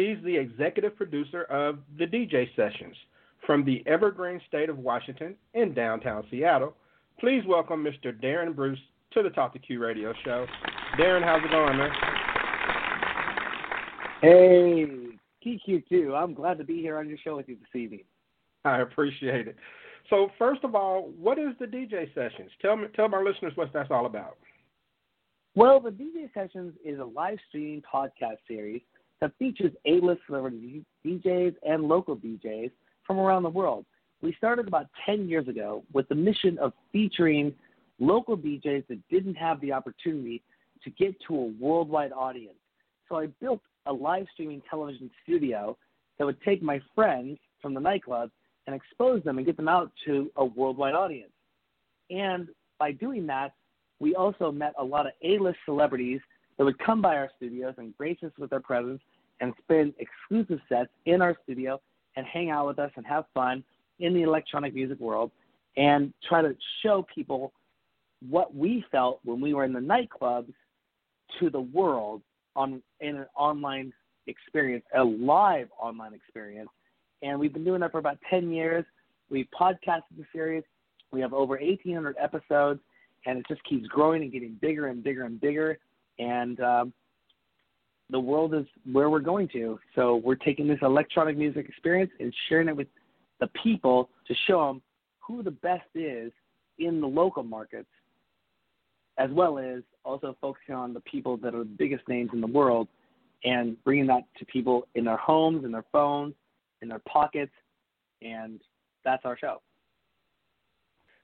He's the executive producer of the DJ Sessions from the evergreen state of Washington in downtown Seattle. Please welcome Mr. Darran Bruce to the Talk to Q radio show. Darran, how's it going, man? Hey, TQ2. I'm glad to be here on your show with you this evening. I appreciate it. So, first of all, what is the DJ Sessions? Tell me, tell my listeners what that's all about. Well, the DJ Sessions is a live streaming podcast series that features A-list celebrity DJs and local DJs from around the world. We started about 10 years ago with the mission of featuring local DJs that didn't have the opportunity to get to a worldwide audience. So I built a live streaming television studio that would take my friends from the nightclub and expose them and get them out to a worldwide audience. And by doing that, we also met a lot of A-list celebrities that would come by our studios and grace us with their presence and spin exclusive sets in our studio and hang out with us and have fun in the electronic music world and try to show people what we felt when we were in the nightclubs to the world on in an online experience, a live online experience. And we've been doing that for about 10 years. We've podcasted the series. We have over 1,800 episodes, and it just keeps growing and getting bigger and bigger and bigger and um, the world is where we're going to. So we're taking this electronic music experience and sharing it with the people to show them who the best is in the local markets, as well as also focusing on the people that are the biggest names in the world and bringing that to people in their homes, in their phones, in their pockets, and that's our show.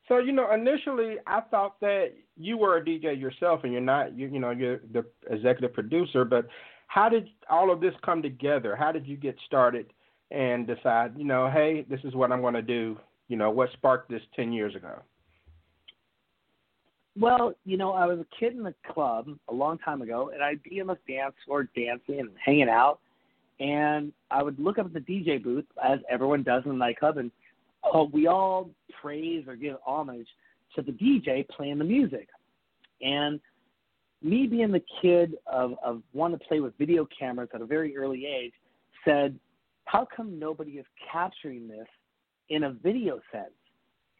So you know, initially I thought that you were a DJ yourself, and you're not. You you know, you're the executive producer. But how did all of this come together? How did you get started and decide? You know, hey, this is what I'm going to do. You know, what sparked this ten years ago? Well, you know, I was a kid in the club a long time ago, and I'd be in the dance floor dancing and hanging out, and I would look up at the DJ booth as everyone does in the nightclub, and uh, we all praise or give homage to the DJ playing the music. And me being the kid of, of wanting to play with video cameras at a very early age said, how come nobody is capturing this in a video sense?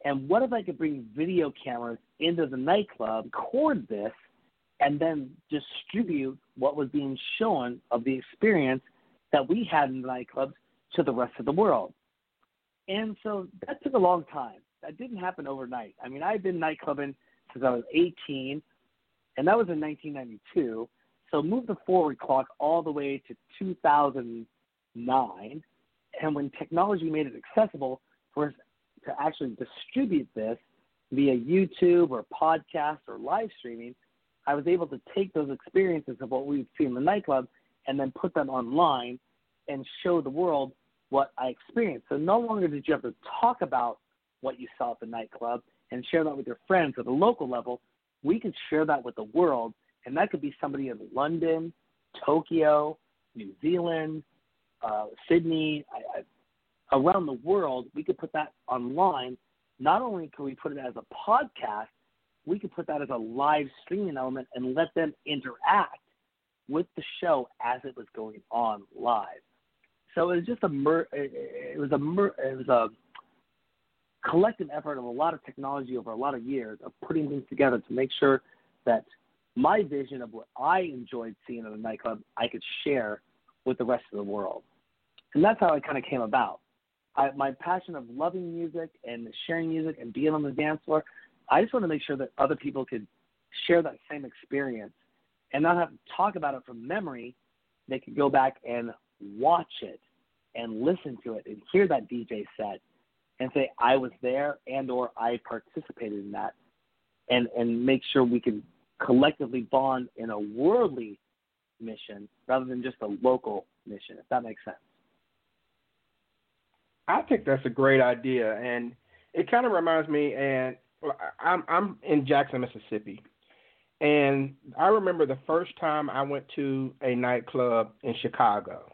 And what if I could bring video cameras into the nightclub, record this, and then distribute what was being shown of the experience that we had in the nightclubs to the rest of the world? And so that took a long time. That didn't happen overnight. I mean, I've been nightclubbing since I was 18, and that was in 1992. So move the forward clock all the way to 2009. And when technology made it accessible for us to actually distribute this via YouTube or podcast or live streaming, I was able to take those experiences of what we'd seen in the nightclub and then put them online and show the world what I experienced. So no longer did you have to talk about what you saw at the nightclub and share that with your friends at the local level. We could share that with the world, and that could be somebody in London, Tokyo, New Zealand, uh, Sydney, I, I, around the world. We could put that online. Not only can we put it as a podcast, we could put that as a live streaming element and let them interact with the show as it was going on live. So it was just a mer- it was a mer- it was a collective effort of a lot of technology over a lot of years of putting things together to make sure that my vision of what I enjoyed seeing at a nightclub I could share with the rest of the world. And that's how it kind of came about. I, my passion of loving music and sharing music and being on the dance floor, I just want to make sure that other people could share that same experience and not have to talk about it from memory. They could go back and watch it and listen to it and hear that DJ set and say I was there and or I participated in that and and make sure we can collectively bond in a worldly mission rather than just a local mission, if that makes sense. I think that's a great idea, and it kind of reminds me. And I'm I'm in Jackson, Mississippi, and I remember the first time I went to a nightclub in Chicago,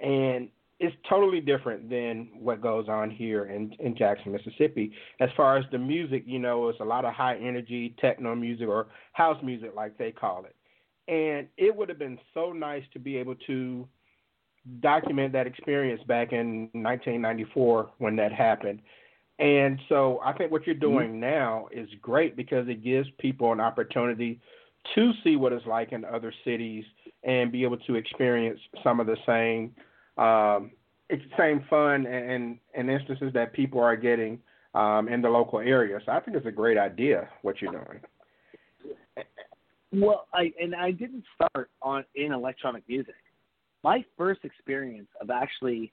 and it's totally different than what goes on here in in Jackson, Mississippi. As far as the music, you know, it's a lot of high energy techno music or house music, like they call it. And it would have been so nice to be able to document that experience back in 1994 when that happened. And so I think what you're mm-hmm. doing mm-hmm. now is great because it gives people an opportunity to see what it's like in other cities and be able to experience some of the same um, it's the same fun and, and instances that people are getting um, in the local area. So I think it's a great idea what you're doing. Well, I and I didn't start on in electronic music. My first experience of actually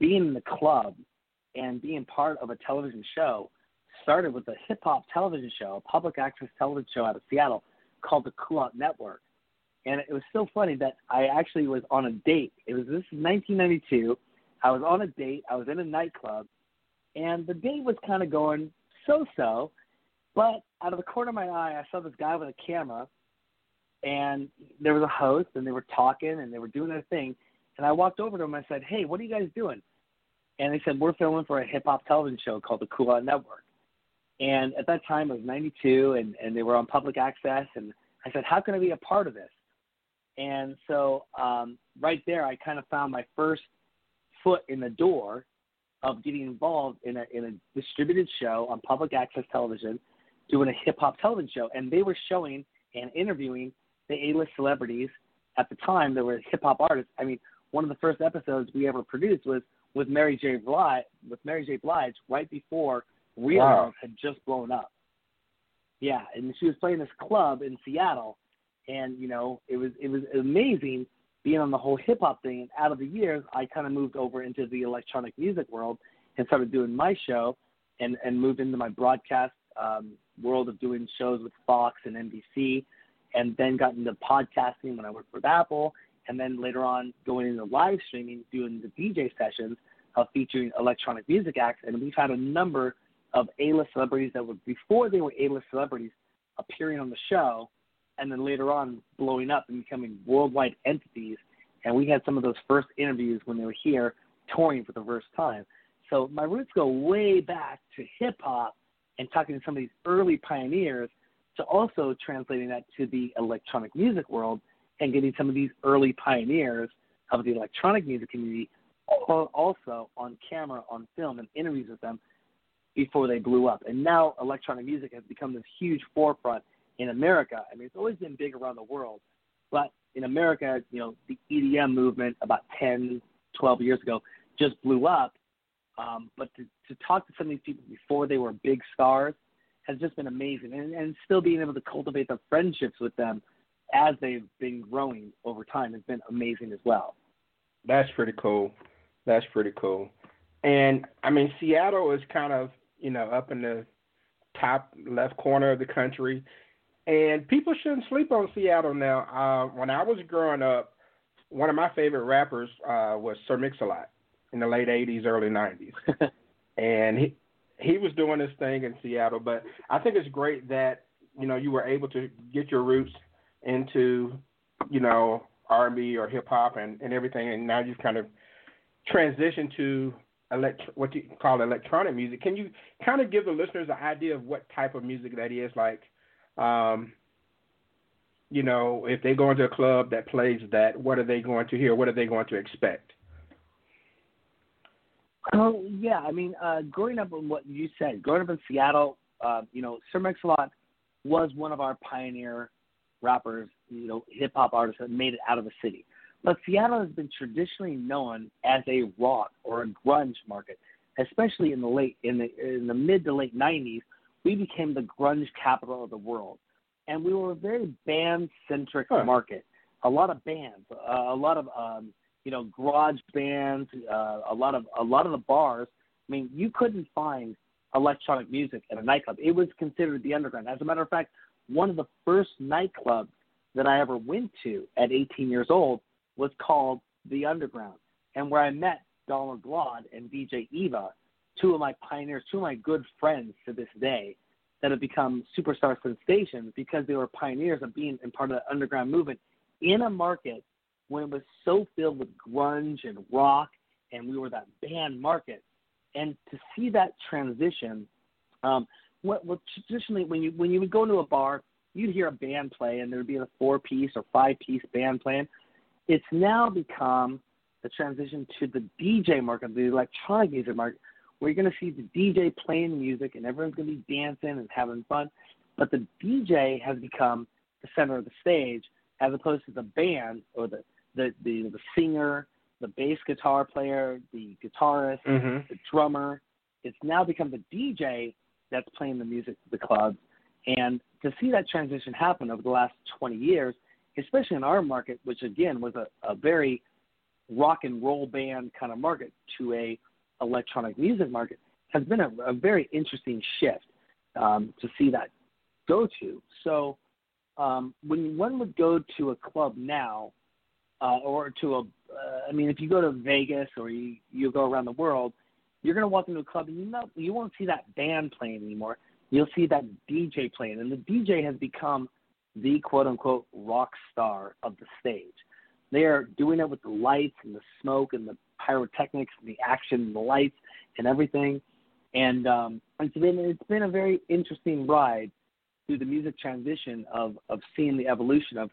being in the club and being part of a television show started with a hip hop television show, a public access television show out of Seattle called the Cool Out Network and it was so funny that I actually was on a date. It was this is 1992. I was on a date. I was in a nightclub, and the date was kind of going so-so. But out of the corner of my eye, I saw this guy with a camera, and there was a host, and they were talking, and they were doing their thing. And I walked over to him. I said, "Hey, what are you guys doing?" And they said, "We're filming for a hip hop television show called the Out Network." And at that time, it was '92, and and they were on public access. And I said, "How can I be a part of this?" And so um, right there, I kind of found my first foot in the door of getting involved in a in a distributed show on public access television, doing a hip hop television show, and they were showing and interviewing the A-list celebrities at the time. There were hip hop artists. I mean, one of the first episodes we ever produced was with Mary J. Blige, with Mary J. Blige, right before Real wow. Had just blown up. Yeah, and she was playing this club in Seattle, and you know it was it was amazing being on the whole hip hop thing. And out of the years, I kind of moved over into the electronic music world and started doing my show, and and moved into my broadcast um, world of doing shows with Fox and NBC, and then got into podcasting when I worked with Apple, and then later on going into live streaming, doing the DJ sessions of featuring electronic music acts, and we've had a number of A-list celebrities that were before they were A-list celebrities appearing on the show and then later on blowing up and becoming worldwide entities. And we had some of those first interviews when they were here touring for the first time. So my roots go way back to hip hop and talking to some of these early pioneers to also translating that to the electronic music world and getting some of these early pioneers of the electronic music community also on camera, on film, and interviews with them before they blew up. And now electronic music has become this huge forefront in America. I mean, it's always been big around the world, but in America, you know, the EDM movement about 10, 12 years ago just blew up. Um, but to, to talk to some of these people before they were big stars has just been amazing, and, and still being able to cultivate the friendships with them as they've been growing over time has been amazing as well. That's pretty cool. That's pretty cool. And I mean, Seattle is kind of you know up in the top left corner of the country. And people shouldn't sleep on Seattle now. Uh, when I was growing up, one of my favorite rappers uh, was Sir Mix-a-Lot in the late '80s, early '90s, and he he was doing this thing in Seattle. But I think it's great that you know you were able to get your roots into you know R&B or hip hop and and everything, and now you've kind of transitioned to elect what you call electronic music. Can you kind of give the listeners an idea of what type of music that is like? Um, you know, if they go into a club that plays that, what are they going to hear? What are they going to expect? Oh yeah, I mean, uh, growing up in what you said, growing up in Seattle, uh, you know, Sir Mix-a-Lot was one of our pioneer rappers, you know, hip hop artists that made it out of the city. But Seattle has been traditionally known as a rock or a grunge market, especially in the late in the in the mid to late '90s. We became the grunge capital of the world, and we were a very band centric huh. market. A lot of bands, uh, a lot of um, you know garage bands, uh, a lot of a lot of the bars. I mean, you couldn't find electronic music at a nightclub. It was considered the underground. As a matter of fact, one of the first nightclubs that I ever went to at 18 years old was called The Underground, and where I met Donald Glaude and DJ Eva, two of my pioneers, two of my good friends to this day, that have become superstar sensations because they were pioneers of being in part of the underground movement in a market when it was so filled with grunge and rock, and we were that band market. And to see that transition, um, what, what traditionally when you when you would go into a bar, you'd hear a band play, and there would be a four piece or five piece band playing. It's now become the transition to the DJ market, the electronic music market, where you're going to see the DJ playing music and everyone's going to be dancing and having fun. But the DJ has become the center of the stage as opposed to the band or the the the, the singer, the bass guitar player, the guitarist, mm-hmm. the drummer. It's now become the DJ that's playing the music for the clubs. And to see that transition happen over the last 20 years, especially in our market, which again was a, a very rock and roll band kind of market to a electronic music market, has been a, a very interesting shift um, to see that go to. So um, when one would go to a club now, uh, or to a, uh, I mean, if you go to Vegas or you you go around the world, you're going to walk into a club and you know you won't see that band playing anymore. You'll see that DJ playing, and the DJ has become the quote unquote rock star of the stage. They are doing it with the lights and the smoke and the pyrotechnics and the action and the lights and everything. And um, it's been it's been a very interesting ride through the music transition of of seeing the evolution of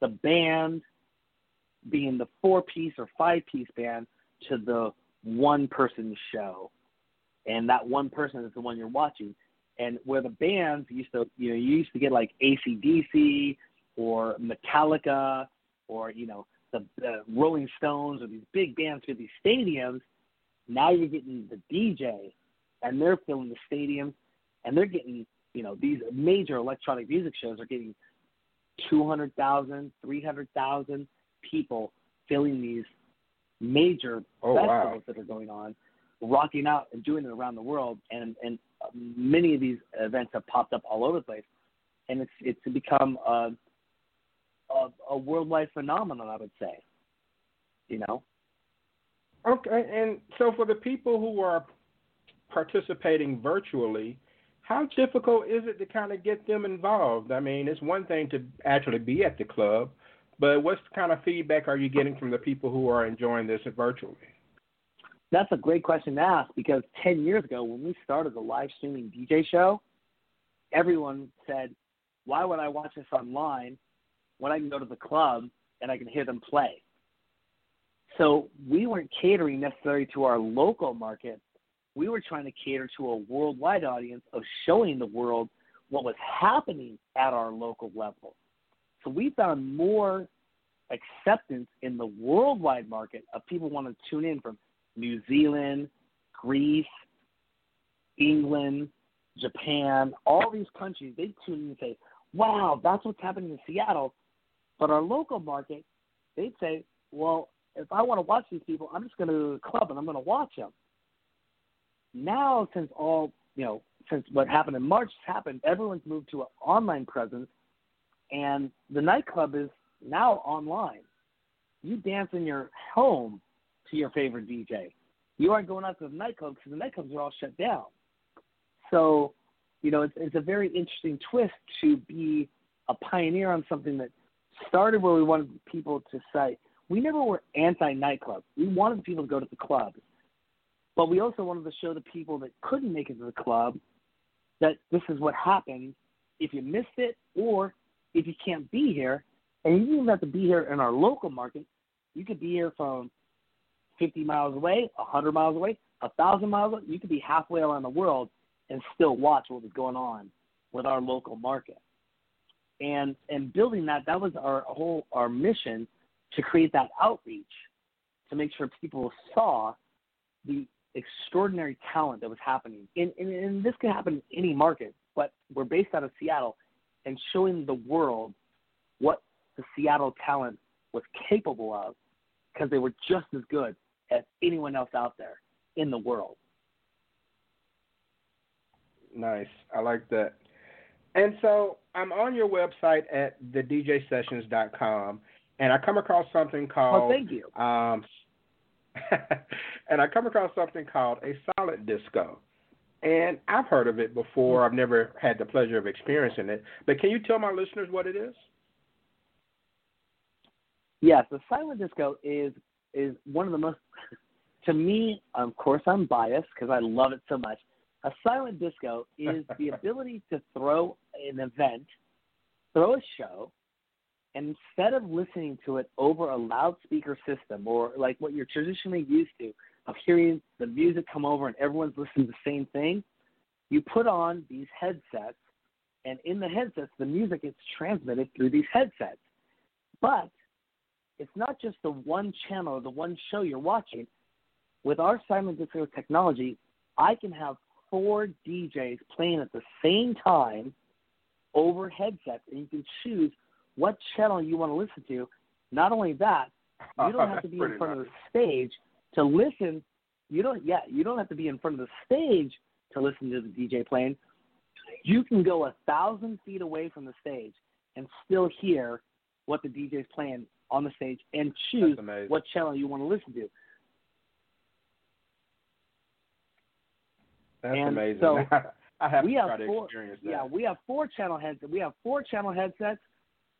the band being the four piece or five piece band to the one person show. And that one person is the one you're watching and where the bands used to, you know, you used to get like ACDC or Metallica or you know the, the Rolling Stones or these big bands for these stadiums. Now you're getting the DJ, and they're filling the stadium, and they're getting you know these major electronic music shows are getting 200,000, 300,000 people filling these major oh, festivals wow. that are going on, rocking out and doing it around the world. And and uh, many of these events have popped up all over the place, and it's it's become a a, a worldwide phenomenon. I would say, you know. Okay, and so for the people who are participating virtually, how difficult is it to kind of get them involved? I mean, it's one thing to actually be at the club, but what kind of feedback are you getting from the people who are enjoying this virtually? That's a great question to ask because 10 years ago, when we started the live streaming DJ show, everyone said, Why would I watch this online when I can go to the club and I can hear them play? So we weren't catering necessarily to our local market. We were trying to cater to a worldwide audience of showing the world what was happening at our local level. So we found more acceptance in the worldwide market of people wanting to tune in from New Zealand, Greece, England, Japan, all these countries, they tune in and say, wow, that's what's happening in Seattle. But our local market, they'd say, well, if I want to watch these people, I'm just going to go to the club and I'm going to watch them. Now, since all, you know, since what happened in March has happened, everyone's moved to an online presence, and the nightclub is now online. You dance in your home to your favorite DJ. You aren't going out to the nightclub because the nightclubs are all shut down. So, you know, it's, it's a very interesting twist to be a pioneer on something that started where we wanted people to say, we never were anti nightclub. We wanted people to go to the club. But we also wanted to show the people that couldn't make it to the club that this is what happens if you missed it or if you can't be here. And you don't even have to be here in our local market. You could be here from 50 miles away, 100 miles away, 1,000 miles away. You could be halfway around the world and still watch what was going on with our local market. And and building that, that was our whole our mission to create that outreach to make sure people saw the extraordinary talent that was happening. And, and, and this could happen in any market, but we're based out of Seattle and showing the world what the Seattle talent was capable of because they were just as good as anyone else out there in the world. Nice. I like that. And so I'm on your website at thedjsessions.com, and I come across something called. Oh, thank you. Um, and I come across something called a silent disco. And I've heard of it before. I've never had the pleasure of experiencing it. But can you tell my listeners what it is? Yes, the silent disco is is one of the most to me, of course I'm biased because I love it so much. A silent disco is the ability to throw an event, throw a show, and instead of listening to it over a loudspeaker system or like what you're traditionally used to of hearing the music come over and everyone's listening to the same thing, you put on these headsets, and in the headsets, the music is transmitted through these headsets. But it's not just the one channel or the one show you're watching. With our silent disco technology, I can have four DJs playing at the same time over headsets, and you can choose what channel you want to listen to. Not only that, you don't have to be in front nice. of the stage to listen. You don't, yeah, you don't have to be in front of the stage to listen to the DJ playing. You can go a thousand feet away from the stage and still hear what the DJ's playing on the stage and choose what channel you want to listen to. That's And amazing. so I have we to have try to experience that. Yeah, we have four channel headsets. We have four channel headsets.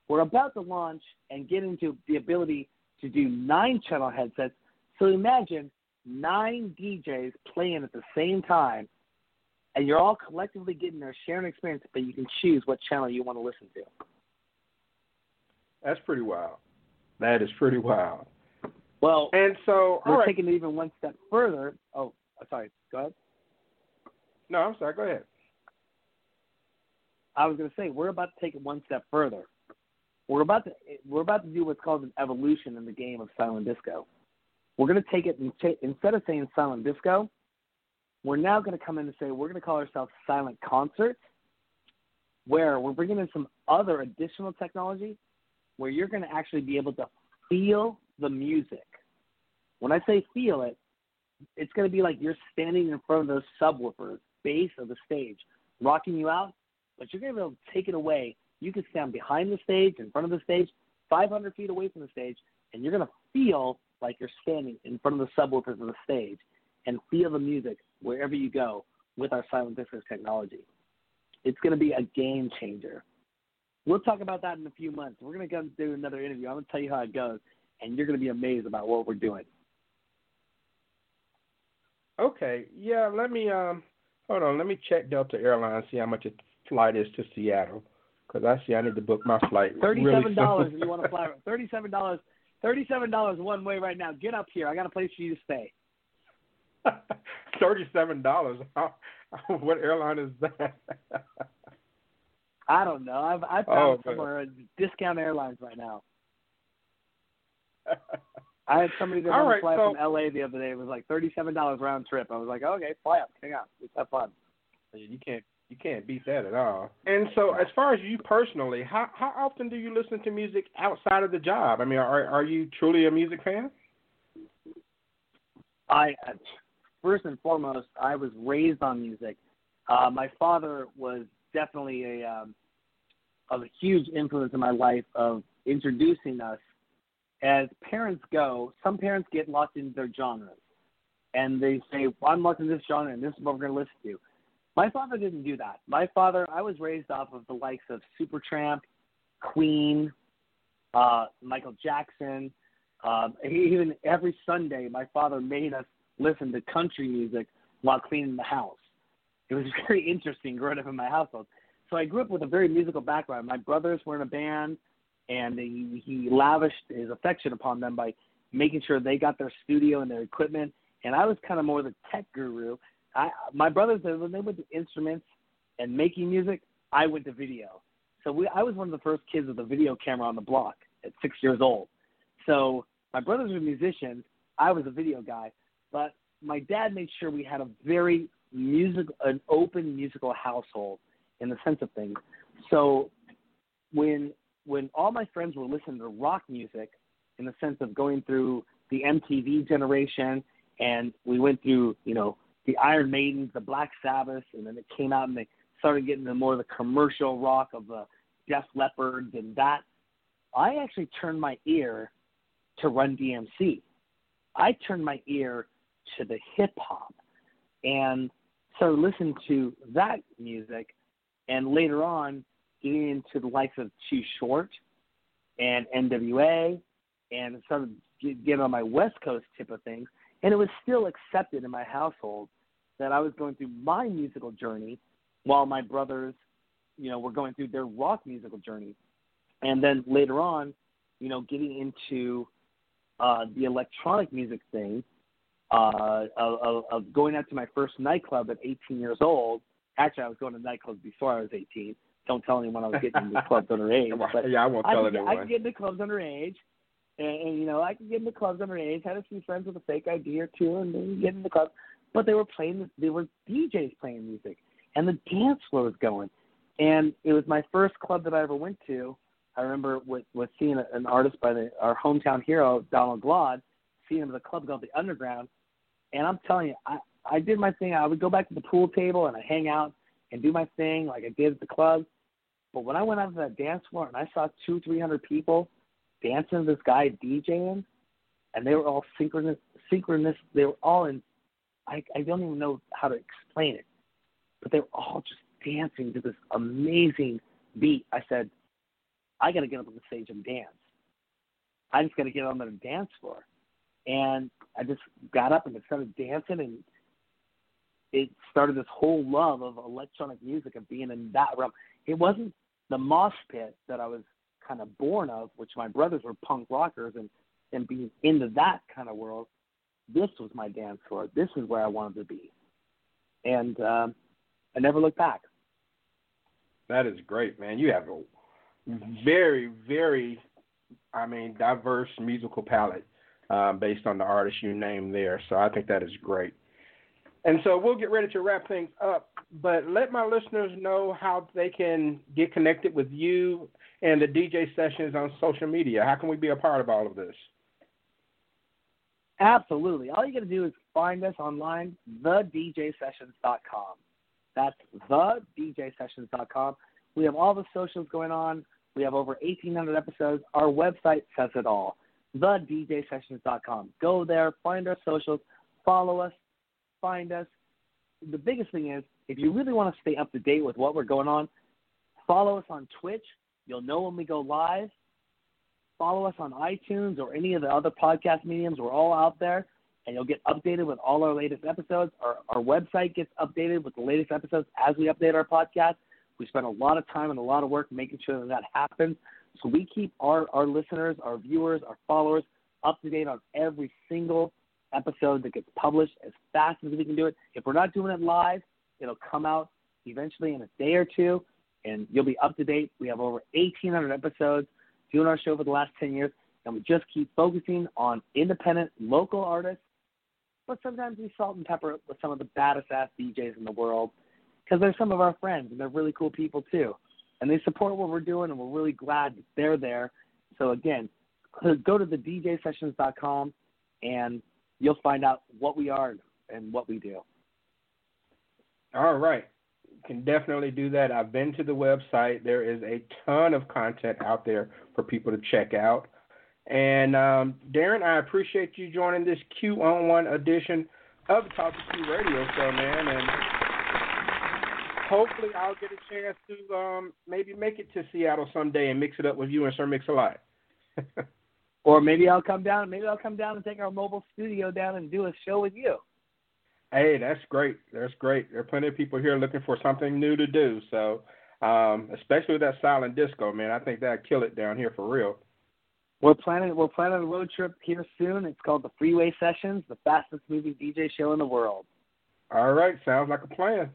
We're about to launch and get into the ability to do nine channel headsets. So imagine nine DJs playing at the same time, and you're all collectively getting their sharing experience, but you can choose what channel you want to listen to. That's pretty wild. That is pretty wild. Well, And so, we're right. taking it even one step further. Oh, sorry. Go ahead. No, I'm sorry. Go ahead. I was going to say we're about to take it one step further. We're about to we're about to do what's called an evolution in the game of silent disco. We're going to take it and ta- instead of saying silent disco, we're now going to come in and say we're going to call ourselves silent concerts, where we're bringing in some other additional technology, where you're going to actually be able to feel the music. When I say feel it, it's going to be like you're standing in front of those subwoofers, base of the stage, rocking you out, but you're going to be able to take it away. You can stand behind the stage, in front of the stage, 500 feet away from the stage, and you're going to feel like you're standing in front of the subwoofers of the stage and feel the music wherever you go with our silent disco technology. It's going to be a game changer. We'll talk about that in a few months. We're going to come do another interview. I'm going to tell you how it goes, and you're going to be amazed about what we're doing. Okay. Yeah. Let me um. Hold on. Let me check Delta Airlines. See how much a flight is to Seattle. Because I see I need to book my flight. Thirty-seven dollars if you want to fly. Thirty-seven dollars. Thirty-seven dollars one way right now. Get up here. I got a place for you to stay. Thirty-seven dollars. What airline is that? I don't know. I've I Oh, found man. somewhere discount airlines right now. I had somebody that All wanted right, to fly so- from LA the other day. It was like thirty-seven dollars round trip. I was like, okay, fly up, hang out, let's have fun. you can't you can't beat that at all. And so, as far as you personally, how how often do you listen to music outside of the job? I mean, are are you truly a music fan? I first and foremost, I was raised on music. Uh, my father was definitely a um, of a huge influence in my life of introducing us. As parents go, some parents get locked into their genres, and they say, well, "I'm locked in this genre, and this is what we're going to listen to." My father didn't do that. My father, I was raised off of the likes of Supertramp, Queen, uh, Michael Jackson. Um, even every Sunday, my father made us listen to country music while cleaning the house. It was very interesting growing up in my household. So I grew up with a very musical background. My brothers were in a band, and he, he lavished his affection upon them by making sure they got their studio and their equipment. And I was kind of more the tech guru. I, my brothers, when they went to instruments and making music, I went to video. So we, I was one of the first kids with a video camera on the block at six years old. So my brothers were musicians. I was a video guy, but my dad made sure we had a very music, an open musical household in the sense of things. So when when all my friends were listening to rock music, in the sense of going through the MTV generation, and we went through, you know, the Iron Maidens, the Black Sabbath, and then it came out and they started getting into more of the commercial rock of the Def Leppards and that. I actually turned my ear to Run DMC. I turned my ear to the hip hop and started listening to that music. And later on, getting into the likes of Too Short and NWA and started getting on my West Coast tip of things. And it was still accepted in my household that I was going through my musical journey while my brothers, you know, were going through their rock musical journey. And then later on, you know, getting into uh, the electronic music thing, uh, of, of going out to my first nightclub at 18 years old. Actually, I was going to nightclubs before I was 18. Don't tell anyone I was getting into clubs underage. But yeah, I won't tell I anyone. I could get into clubs underage, and, and you know I could get into clubs underage. Had a few friends with a fake ID or two, and then get into clubs. But they were playing. They were DJs playing music, and the dance floor was going. And it was my first club that I ever went to. I remember with, with seeing an artist by the our hometown hero Donald Glaude, seeing him at a club called the Underground, and I'm telling you, I I did my thing. I would go back to the pool table and I hang out and do my thing like I did at the club. But when I went out to that dance floor and I saw two, three hundred people dancing this guy DJing, and they were all synchronous, synchronous. They were all in. I I don't even know how to explain it, but they were all just dancing to this amazing beat. I said, I got to get up on the stage and dance. I just got to get on the dance floor, and I just got up and started dancing, and it started this whole love of electronic music and being in that realm. It wasn't the mosh pit that I was kind of born of, which my brothers were punk rockers and and being into that kind of world. This was my dance floor. This is where I wanted to be, and um, I never looked back. That is great, man. You have a very, very, I mean, diverse musical palette uh, based on the artists you named there. So I think that is great. And so we'll get ready to wrap things up, but let my listeners know how they can get connected with you and the DJ sessions on social media. How can we be a part of all of this? Absolutely. All you got to do is find us online, thedjsessions.com. That's thedjsessions.com. We have all the socials going on. We have over 1,800 episodes. Our website says it all, thedjsessions.com. Go there, find our socials, follow us, find us. The biggest thing is, if you really want to stay up to date with what we're going on, follow us on Twitch. You'll know when we go live. Follow us on iTunes or any of the other podcast mediums. We're all out there, and you'll get updated with all our latest episodes. Our, our website gets updated with the latest episodes as we update our podcast. We spend a lot of time and a lot of work making sure that that happens. So we keep our, our listeners, our viewers, our followers up to date on every single episode that gets published as fast as we can do it. If we're not doing it live, it'll come out eventually in a day or two, and you'll be up to date. We have over 1,800 episodes doing our show for the last 10 years, and we just keep focusing on independent, local artists. But sometimes we salt and pepper it with some of the baddest ass DJs in the world because they're some of our friends and they're really cool people too. And they support what we're doing, and we're really glad that they're there. So, again, go to the djsessions.com and you'll find out what we are and what we do. All right. Can definitely do that. I've been to the website. There is a ton of content out there for people to check out. And um, Darran, I appreciate you joining this Q on One edition of the Talk to Q Radio Show, man. And hopefully, I'll get a chance to um, maybe make it to Seattle someday and mix it up with you and Sir Mix-a-Lot. or maybe I'll come down. Maybe I'll come down and take our mobile studio down and do a show with you. Hey, that's great. That's great. There are plenty of people here looking for something new to do. So, um, especially with that silent disco, man, I think that'd kill it down here for real. We're planning we're planning a road trip here soon. It's called the Freeway Sessions, the fastest moving DJ show in the world. All right, sounds like a plan.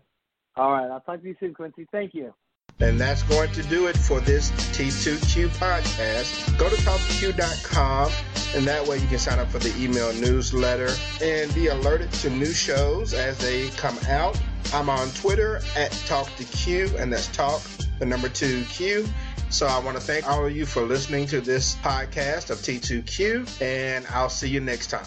All right, I'll talk to you soon, Quincy. Thank you. And that's going to do it for this T2Q podcast. Go to talk2q.com, and that way you can sign up for the email newsletter and be alerted to new shows as they come out. I'm on Twitter at Talk2Q, and that's Talk, the number two Q. So I want to thank all of you for listening to this podcast of T2Q, and I'll see you next time.